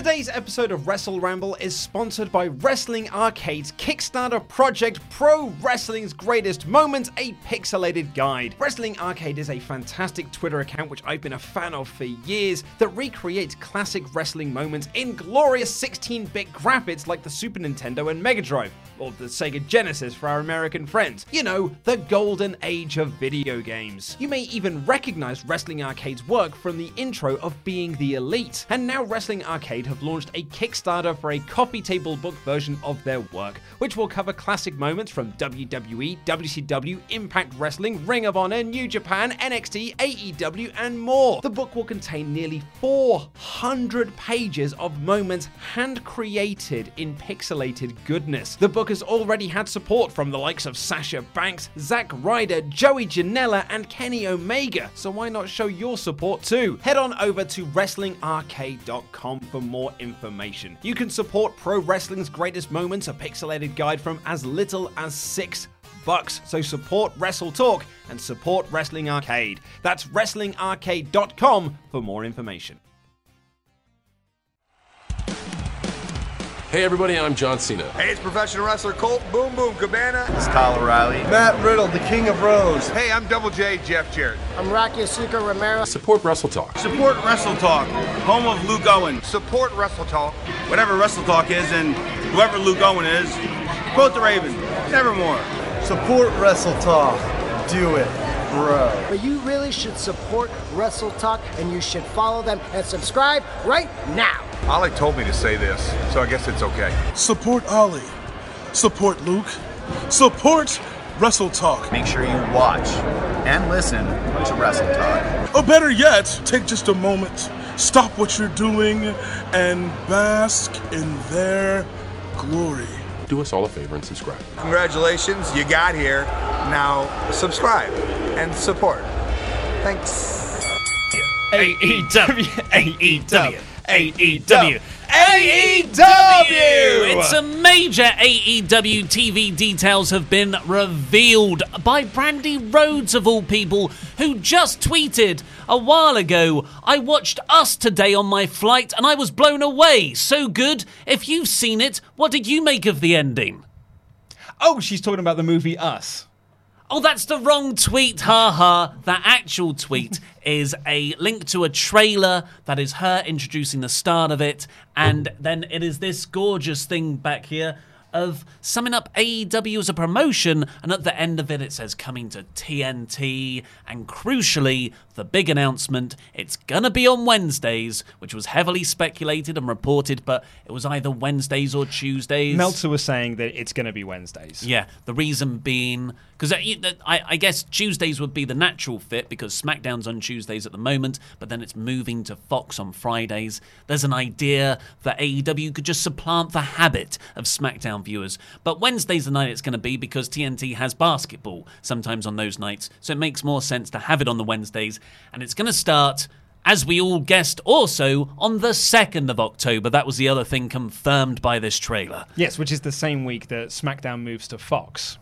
Today's episode of Wrestle Ramble is sponsored by Wrestling Arcade's Kickstarter project Pro Wrestling's Greatest Moments, a pixelated guide. Wrestling Arcade is a fantastic Twitter account which I've been a fan of for years that recreates classic wrestling moments in glorious 16 bit graphics like the Super Nintendo and Mega Drive, or the Sega Genesis for our American friends. You know, the golden age of video games. You may even recognize Wrestling Arcade's work from the intro of Being the Elite, and now Wrestling Arcade have launched a Kickstarter for a coffee table book version of their work, which will cover classic moments from WWE, WCW, Impact Wrestling, Ring of Honor, New Japan, NXT, AEW, and more. The book will contain nearly 400 pages of moments hand created in pixelated goodness. The book has already had support from the likes of Sasha Banks, Zack Ryder, Joey Janela, and Kenny Omega, so why not show your support too? Head on over to WrestlingArcade.com for more information. You can support Pro Wrestling's Greatest Moments, a pixelated guide from as little as six bucks. So support Wrestle Talk and support Wrestling Arcade. That's WrestlingArcade.com for more information. Hey everybody, I'm John Cena. Hey, it's professional wrestler Colt Boom Boom Cabana. It's Kyle O'Reilly. Matt Riddle, the King of Bros. Hey, I'm Double J, Jeff Jarrett. I'm Rocky Azucar Romero. Support Wrestle Talk. Support Wrestle Talk, home of Luke Owen. Support Wrestle Talk. Whatever Wrestle Talk is and whoever Luke Owen is, quote the Raven, nevermore. Support Wrestle Talk. Do it, bro. But you really should support Wrestle Talk and you should follow them and subscribe right now. Ollie told me to say this, so I guess it's okay. Support Ollie. Support Luke. Support Wrestle Talk. Make sure you watch and listen to Wrestle Talk. Or better yet, take just a moment, stop what you're doing, and bask in their glory. Do us all a favor and subscribe. Congratulations, you got here. Now subscribe and support. Thanks. AEW, AEW, AEW, AEW! It's a major AEW TV details have been revealed by Brandi Rhodes, of all people, who just tweeted a while ago I watched Us today on my flight and I was blown away. So good. If you've seen it, what did you make of the ending? Oh, she's talking about the movie Us. Oh, that's the wrong tweet, haha. That actual tweet is a link to a trailer that is her introducing the start of it, and then it is this gorgeous thing back here of summing up AEW as a promotion, and at the end of it, it says coming to TNT, and crucially, the big announcement it's gonna be on Wednesdays, which was heavily speculated and reported, but it was either Wednesdays or Tuesdays. Meltzer was saying that it's to be Wednesdays. Yeah, the reason being because uh, I, I guess Tuesdays would be the natural fit because SmackDown's on Tuesdays at the moment, but then it's moving to Fox on Fridays. There's an idea that AEW could just supplant the habit of SmackDown viewers. But Wednesday's the night it's going to be because TNT has basketball sometimes on those nights, so it makes more sense to have it on the Wednesdays. And it's going to start as we all guessed, also on the 2nd of October. That was the other thing confirmed by this trailer. Yes, which is the same week that SmackDown moves to Fox.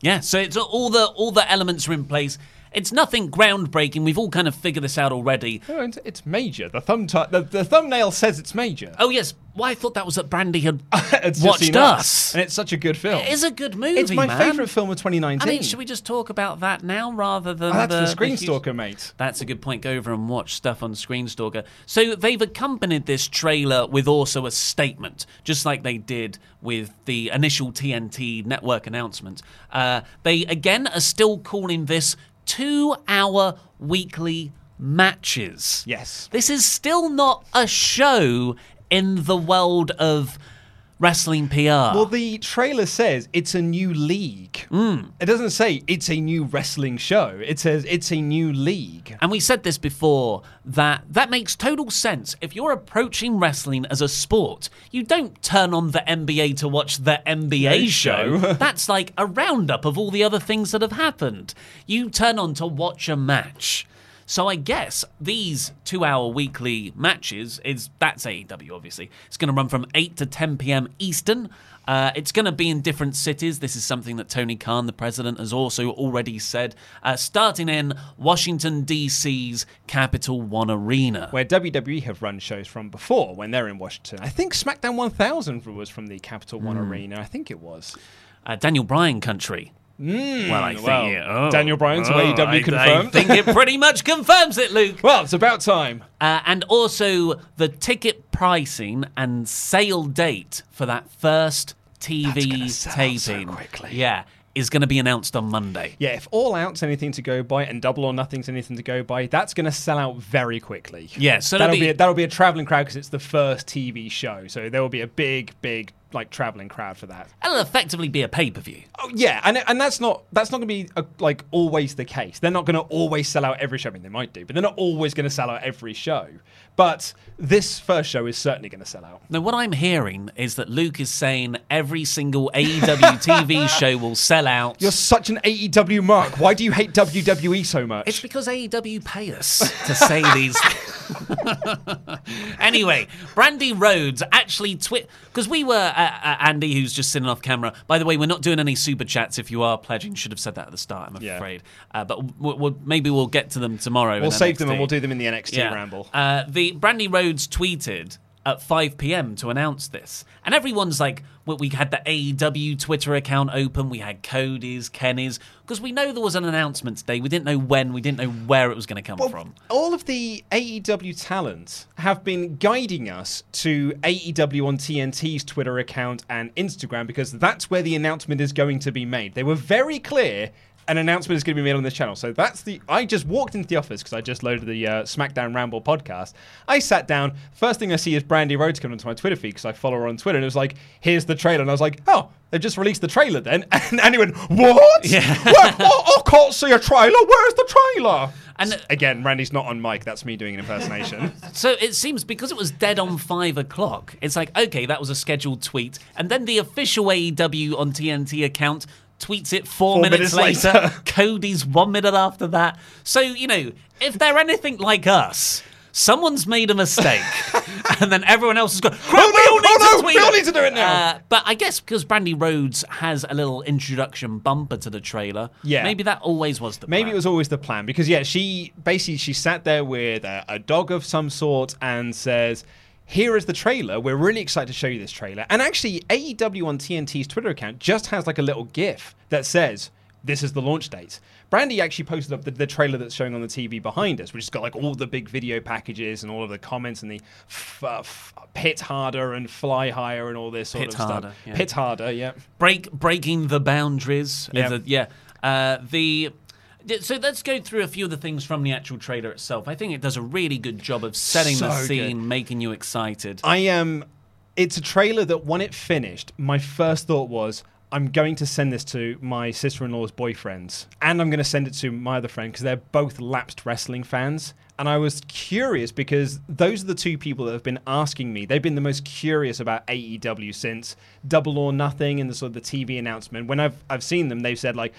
Yeah, so it's all the all the elements are in place. It's nothing groundbreaking. We've all kind of figured this out already. Oh, it's, it's major. The thumb t- the, the thumbnail says it's major. Oh yes, well, I thought that was that Brandi had watched us. and it's such a good film. It is a good movie. It's my man. favourite film of 2019. I mean, should we just talk about that now rather than Oh, that's the, the Screen Stalker, mate. That's a good point. Go over and watch stuff on Screenstalker. So they've accompanied this trailer with also a statement, just like they did with the initial TNT network announcement. Uh, they again are still calling this two-hour weekly matches. Yes. This is still not a show in the world of wrestling PR. Well, the trailer says it's a new league. Hmm. It doesn't say it's a new wrestling show. It says it's a new league. And we said this before that that makes total sense. If you're approaching wrestling as a sport, you don't turn on the NBA to watch the NBA show. show. That's like a roundup of all the other things that have happened. You turn on to watch a match. So I guess these two-hour weekly matches is that's AEW obviously. It's going to run from 8 to 10 p.m. Eastern. Uh, it's going to be in different cities. This is something that Tony Khan, the president, has also already said. Uh, starting in Washington D.C.'s Capital One Arena. Where WWE have run shows from before when they're in Washington. I think SmackDown 1000 was from the Capital One Hmm. Arena. I think it was. Uh, Daniel Bryan country. Well, I think well, it- oh, Daniel Bryan to oh, AEW I- I think it pretty much confirms it, Luke. Well, it's about time. Uh, and also the ticket pricing and sale date for that first TV sell taping. so quickly. Yeah, is going to be announced on Monday. Yeah, if All Out's anything to go by and Double or Nothing's anything to go by, that's going to sell out very quickly. Yeah, so it'll that'll be- be, a, that'll be a traveling crowd because it's the first TV show, so there will be a big, big like traveling crowd for that. It'll effectively be a pay per view. Oh yeah, and and that's not that's not going to be uh like always the case. They're not going to always sell out every show. I mean, they might do, but they're not always going to sell out every show. But this first show is certainly going to sell out. Now, what I'm hearing is that Luke is saying every single AEW TV show will sell out. You're such an AEW mark. Why do you hate WWE so much? It's because AEW pay us to say these. anyway, Brandi Rhodes actually tweet because we were uh, uh, Andy, who's just sitting off camera. By the way, we're not doing any super chats. If you are pledging, should have said that at the start. I'm Yeah. afraid, uh, but we'll, we'll, maybe we'll get to them tomorrow. we'll save them and we'll do them in the NXT ramble. Uh, the Brandi Rhodes tweeted at 5 p.m. to announce this, and everyone's like, well, "We had the AEW Twitter account open. We had Cody's, Kenny's, because we know there was an announcement today. We didn't know when. We didn't know where it was going to come from." All of the AEW talent have been guiding us to AEW on TNT's Twitter account and Instagram because that's where the announcement is going to be made. They were very clear an announcement is going to be made on this channel. So that's the. I just walked into the office because I just loaded the uh, SmackDown Ramble podcast. I sat down. First thing I see is Brandi Rhodes coming onto my Twitter feed because I follow her on Twitter, and it was like, "Here's the trailer," and I was like, "Oh." They've just released the trailer then. And Andy went, What? Yeah. I, I can't see a trailer. Where's the trailer? And- again, Randy's not on mic. That's me doing an impersonation. So it seems because it was dead on five o'clock, it's like, okay, that was a scheduled tweet. And then the official AEW on TNT account tweets it four, Four minutes, minutes later. later. Cody's one minute after that. So, you know, if they're anything like us, someone's made a mistake. and then everyone else has we all need oh to no, tweet we all need to do it now. Uh, but I guess because Brandi Rhodes has a little introduction bumper to the trailer, Yeah. maybe that always was the Maybe plan. it was always the plan because yeah, she basically she sat there with a, a dog of some sort and says, "Here is the trailer. We're really excited to show you this trailer." And actually, AEW on TNT's Twitter account just has like a little GIF that says, "This is the launch date." Brandi actually posted up the, the trailer that's showing on the TV behind us, which has got like all the big video packages and all of the comments and the f- uh, f- pit harder and fly higher and all this sort Pit of harder, stuff. yeah. Pit harder, yeah. break breaking the boundaries. Yeah. The- yeah. Uh, the so let's go through a few of the things from the actual trailer itself. I think it does a really good job of setting the scene, good. making you excited. I am. It's a trailer that when it finished, my first thought was, I'm going to send this to my sister in law's boyfriends, and I'm going to send it to my other friend because they're both lapsed wrestling fans. And I was curious because those are the two people that have been asking me. They've been the most curious about AEW since Double or Nothing and the sort of the TV announcement. When I've I've seen them, they've said like,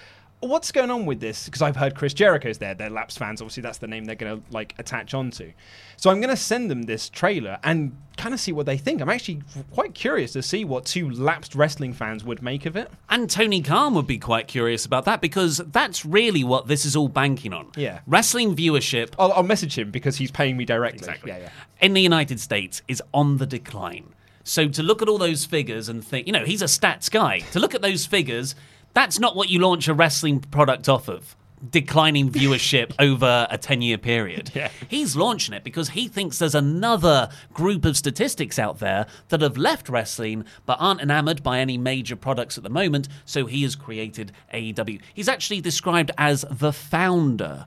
what's going on with this? Because I've heard Chris Jericho's there. They're Laps fans. Obviously, that's the name they're going to like attach onto. So I'm going to send them this trailer and kind of see what they think. I'm actually quite curious to see what two lapsed wrestling fans would make of it. And Tony Khan would be quite curious about that because that's really what this is all banking on. Yeah. Wrestling viewership I'll, I'll message him because he's paying me directly. Exactly. Yeah, yeah. in the United States is on the decline. So to look at all those figures and think, you know, he's a stats guy. To look at those figures, that's not what you launch a wrestling product off of. Declining viewership over a 10 year period. Yeah. He's launching it because he thinks there's another group of statistics out there that have left wrestling but aren't enamored by any major products at the moment. So he has created AEW. He's actually described as the founder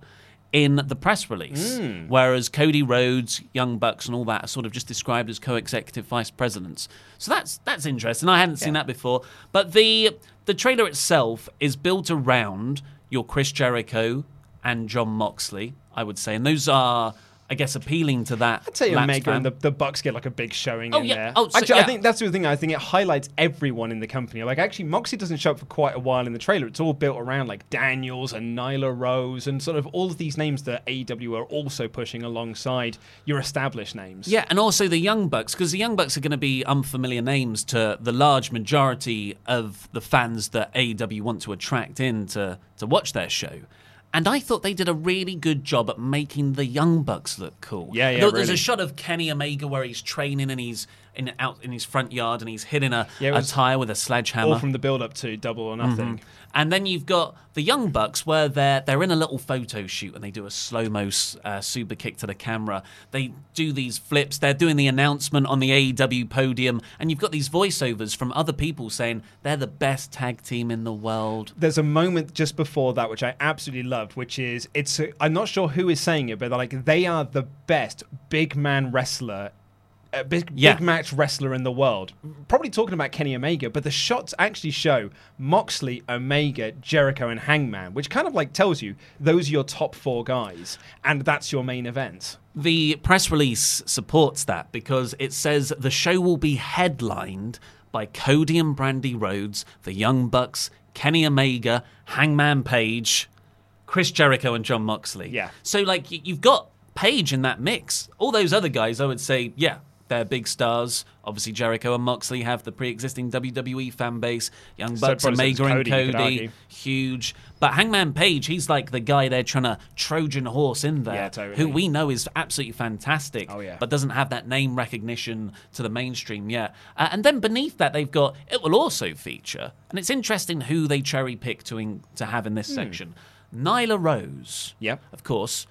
in the press release, hmm. whereas Cody Rhodes, Young Bucks, and all that are sort of just described as co-executive vice presidents. So that's that's interesting. I hadn't seen that before. But the the trailer itself is built around your Chris Jericho and Jon Moxley, I would say, and those are, I guess, appealing to that. I'd say Omega fan. and the, the Bucks get like a big showing Oh, in yeah. there. Oh, so- actually, yeah. I think that's the thing. I think it highlights everyone in the company. Like, actually, Moxie doesn't show up for quite a while in the trailer. It's all built around like Daniels and Nyla Rose and sort of all of these names that AEW are also pushing alongside your established names. Yeah, and also the Young Bucks, because the Young Bucks are going to be unfamiliar names to the large majority of the fans that AEW want to attract in to, to watch their show. And I thought they did a really good job at making the Young Bucks look cool. Yeah, yeah, There- There's really. a shot of Kenny Omega where he's training and he's in out in his front yard and he's hitting a, Yeah, a tire with a sledgehammer. All from the build up to Double or Nothing. And then you've got the Young Bucks where they're they're in a little photo shoot and they do a slow mo uh, super kick to the camera. They do these flips. They're doing the announcement on the AEW podium, and you've got these voiceovers from other people saying they're the best tag team in the world. There's a moment just before that which I absolutely loved, which is it's I'm not sure who is saying it, but they're like they are the best big man wrestler. A big, Yeah. big match wrestler in the world. Probably talking about Kenny Omega, but the shots actually show Moxley, Omega, Jericho, and Hangman, which kind of like tells you those are your top four guys, and that's your main event. The press release supports that because it says the show will be headlined by Cody and Brandi Rhodes, the Young Bucks, Kenny Omega, Hangman Page, Chris Jericho, and Jon Moxley. Yeah. So, like, you've got Page in that mix. All those other guys, I would say, yeah, they're big stars. Obviously, Jericho and Moxley have the pre existing WWE fan base. Young Bucks, so Omega, does and Cody, Cody, huge. But Hangman Page, he's like the guy they're trying to Trojan horse in there, Yeah, totally. who we know is absolutely fantastic, Oh, yeah. but doesn't have that name recognition to the mainstream yet. Uh, and then beneath that, they've got it will also feature, and it's interesting who they cherry pick to in, to have in this section. Nyla Rose, Hmm. Yep. of course,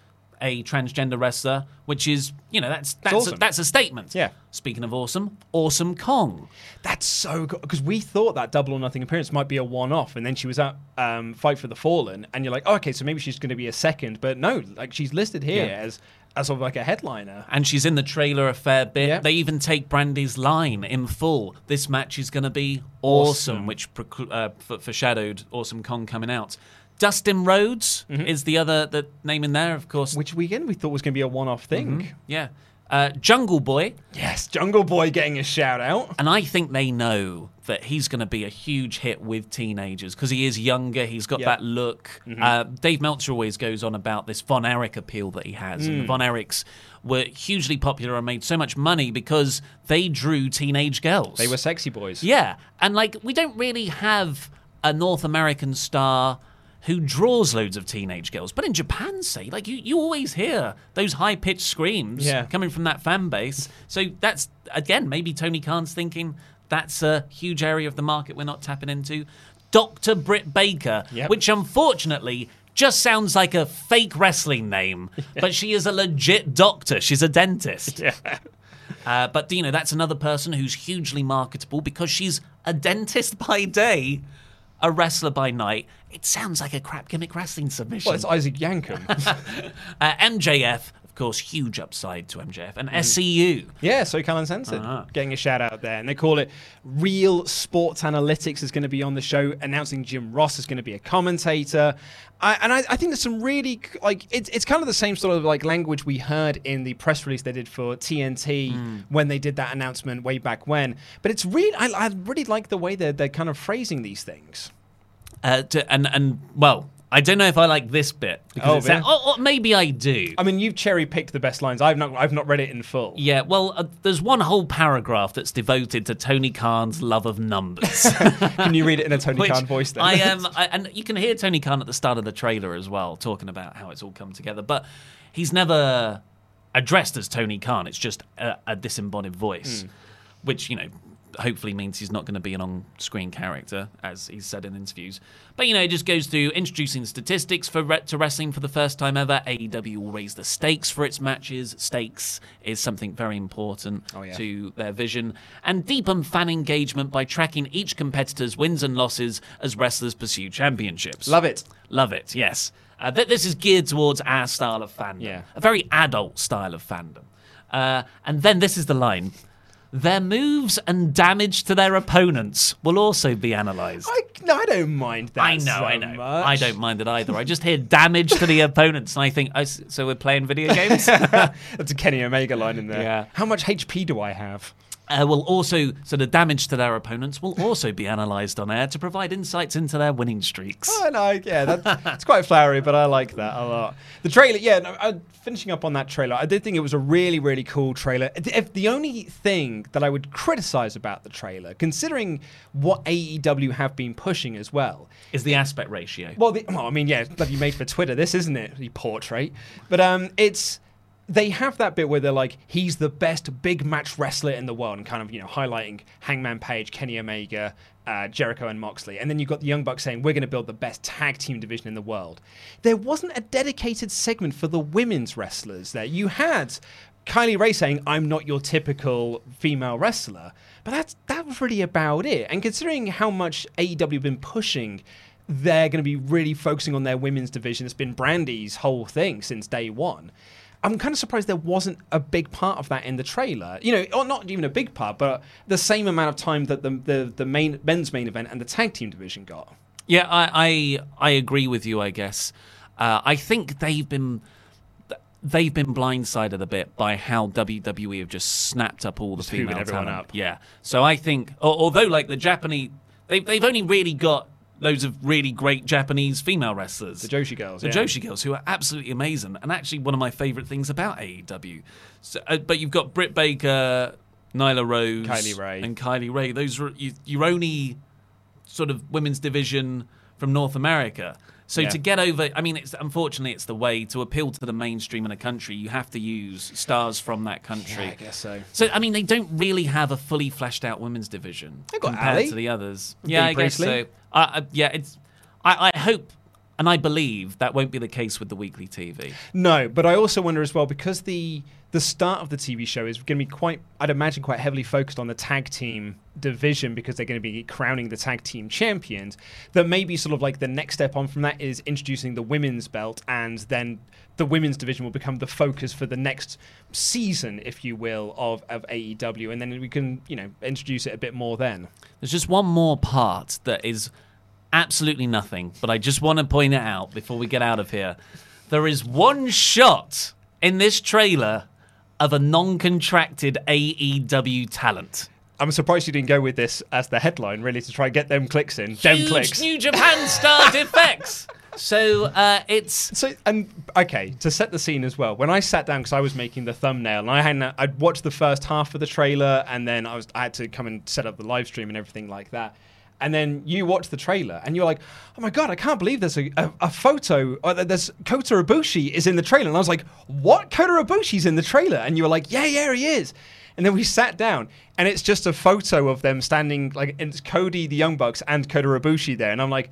a transgender wrestler, which is you know that's that's awesome. a, that's a statement. Yeah. Speaking of awesome, awesome Kong. That's so good because we thought that Double or Nothing appearance might be a one-off, and then she was at um, Fight for the Fallen, and you're like, oh, okay, so maybe she's going to be a second, but no, like she's listed here Yeah. as as sort of like a headliner. And she's in the trailer a fair bit. Yeah. They even take Brandi's line in full. This match is going to be awesome, Awesome. which uh, f- foreshadowed Awesome Kong coming out. Dustin Rhodes is the other that name in there, of course. Which we again we thought was going to be a one-off thing. yeah. Uh, Jungle Boy. Yes, Jungle Boy getting a shout out. And I think they know that he's going to be a huge hit with teenagers because he is younger. He's got Yeah. that look. Uh, Dave Meltzer always goes on about this Von Erich appeal that he has. And the Von Erichs were hugely popular and made so much money because they drew teenage girls. They were sexy boys. Yeah. And like, we don't really have a North American star who draws loads of teenage girls. But in Japan, say, like, you, you always hear those high pitched screams Yeah. coming from that fan base. So that's, again, maybe Tony Khan's thinking that's a huge area of the market we're not tapping into. Dr. Britt Baker, Yep. which unfortunately just sounds like a fake wrestling name, but she is a legit doctor. She's a dentist. Yeah. Uh, but you know, that's another person who's hugely marketable because she's a dentist by day, a wrestler by night. It sounds like a crap gimmick wrestling submission. Well, it's Isaac Yankem. uh, MJF, of course, huge upside to MJF, and Mm. SCU. yeah, SoCal Uncensored Ah. getting a shout out there, and they call it Real Sports Analytics is going to be on the show, announcing Jim Ross is going to be a commentator. I, and I, I think there's some really like it's it's kind of the same sort of like language we heard in the press release they did for TNT Hmm. when they did that announcement way back when. But it's really I, I really like the way they're they're kind of phrasing these things. Uh, to, and and well, I don't know if I like this bit because Oh, it's really? oh, oh, maybe I do. I mean, you've cherry picked the best lines. I've not. I've not read it in full. Yeah, well, uh, there's one whole paragraph that's devoted to Tony Khan's love of numbers. Can you read it in a Tony Khan voice? Then I am, I, and you can hear Tony Khan at the start of the trailer as well, talking about how it's all come together. But he's never addressed as Tony Khan. It's just a, a disembodied voice, Hmm. which you know hopefully means he's not going to be an on-screen character, as he's said in interviews. But you know, it just goes through introducing statistics for re- to wrestling for the first time ever. AEW will raise the stakes for its matches. Stakes is something very important Oh, yeah. to their vision, and deepen fan engagement by tracking each competitor's wins and losses as wrestlers pursue championships. love it. Love it, yes. Uh, th- this is geared towards our style of fandom, Yeah. a very adult style of fandom. Uh, and then this is the line. Their moves and damage to their opponents will also be analysed. I, no, I don't mind that. I know, so I know. much. I don't mind it either. I just hear damage to the opponents, and I think, oh, so we're playing video games? That's a Kenny Omega line in there. Yeah. How much HP do I have? Uh, will also so the damage to their opponents will also be analysed on air to provide insights into their winning streaks. Oh no, yeah, that, it's quite flowery, but I like that a lot. The trailer, yeah. No, uh, finishing up on that trailer, I did think it was a really, really cool trailer. If the only thing that I would criticize about the trailer, considering what AEW have been pushing as well, Is the aspect ratio? Well, the, well, I mean, yeah, it's bloody made for Twitter. This isn't it, the portrait. But um, it's they have that bit where they're like, he's the best big match wrestler in the world, and kind of you know highlighting Hangman Page, Kenny Omega, uh, Jericho, and Moxley. And then you've got the Young Bucks saying, we're going to build the best tag team division in the world. There wasn't a dedicated segment for the women's wrestlers there. You had. Kylie Rae saying, "I'm not your typical female wrestler," but that's that was really about it. And considering how much AEW have been pushing they're going to be really focusing on their women's division. It's been Brandi's whole thing since day one. I'm kind of surprised there wasn't a big part of that in the trailer. You know, or not even a big part, but the same amount of time that the the, the main men's main event and the tag team division got. Yeah, I I, I agree with you. I guess uh, I think they've been they've been blindsided a bit by how WWE have just snapped up all the Just female talent. up. Yeah, so I think although like the Japanese they've they've only really got loads of really great Japanese female wrestlers. The Joshi girls, The yeah. Joshi girls, who are absolutely amazing, and actually one of my favourite things about AEW. So, uh, but you've got Britt Baker, Nyla Rose, Kylie Rae. and Kylie Rae. Those are you, your only sort of women's division from North America. So Yeah. to get over, I mean, it's unfortunately it's the way to appeal to the mainstream in a country. You have to use stars from that country. Yeah, I guess so. So I mean, they don't really have a fully fleshed out women's division got compared Ali. to the others. Yeah, I guess so. I, yeah, it's. I, I hope and I believe that won't be the case with the weekly TV. No, but I also wonder as well because the the start of the TV show is going to be quite, I'd imagine, quite heavily focused on the tag team division because they're going to be crowning the tag team champions. That maybe sort of like the next step on from that is introducing the women's belt, and then the women's division will become the focus for the next season, if you will, of of AEW, and then we can you know introduce it a bit more then. There's just one more part that is absolutely nothing, but I just want to point it out before we get out of here. There is one shot in this trailer of a non contracted AEW talent. I'm surprised you didn't go with this as the headline, really, to try and get them clicks in. Them Huge clicks. New Japan star defects. So uh, it's So and okay to set the scene as well. When I sat down because I was making the thumbnail and I hadn't, I'd watched the first half of the trailer and then I was I had to come and set up the live stream and everything like that. And then you watch the trailer and you're like, oh my god, I can't believe there's a, a, a photo. Or there's Kota Ibushi is in the trailer, and I was like, what? Kota Ibushi's in the trailer? And you were like, yeah, yeah, he is. And then we sat down, and it's just a photo of them standing like it's Cody, the Young Bucks, and Kota Ibushi there, and I'm like,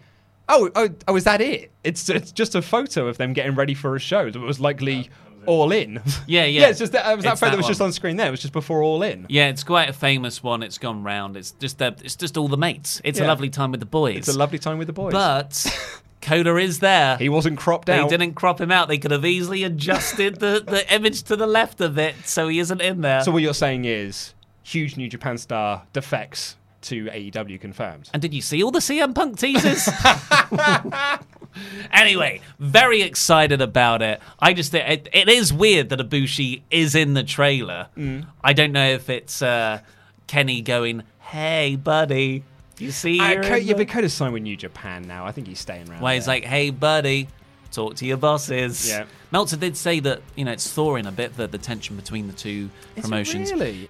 Oh, oh, oh, is that it? It's it's just a photo of them getting ready for a show that was likely all in. Yeah, yeah. yeah, it's just that, uh, it was that It's photo that that was just on screen there. It was just before all in. yeah, it's quite a famous one. It's gone round. It's just that it's just all the mates. It's a lovely time with the boys. It's a lovely time with the boys. But Kota is there. he wasn't cropped They out. They didn't crop him out. They could have easily adjusted the, the image to the left of it so he isn't in there. So what you're saying is huge New Japan star defects to AEW confirmed. and did you see all the CM Punk teasers? Anyway, very excited about it. I just think it, it is weird that Ibushi is in the trailer. Mm. I don't know if it's uh, Kenny going, "Hey, buddy." You see, Uh, Co- yeah, but Kota's signed with New Japan now. I think he's staying around. Where he's like, "Hey, buddy, talk to your bosses." Yeah. Meltzer did say that you know it's thawing a bit the, the tension between the two Is promotions. really?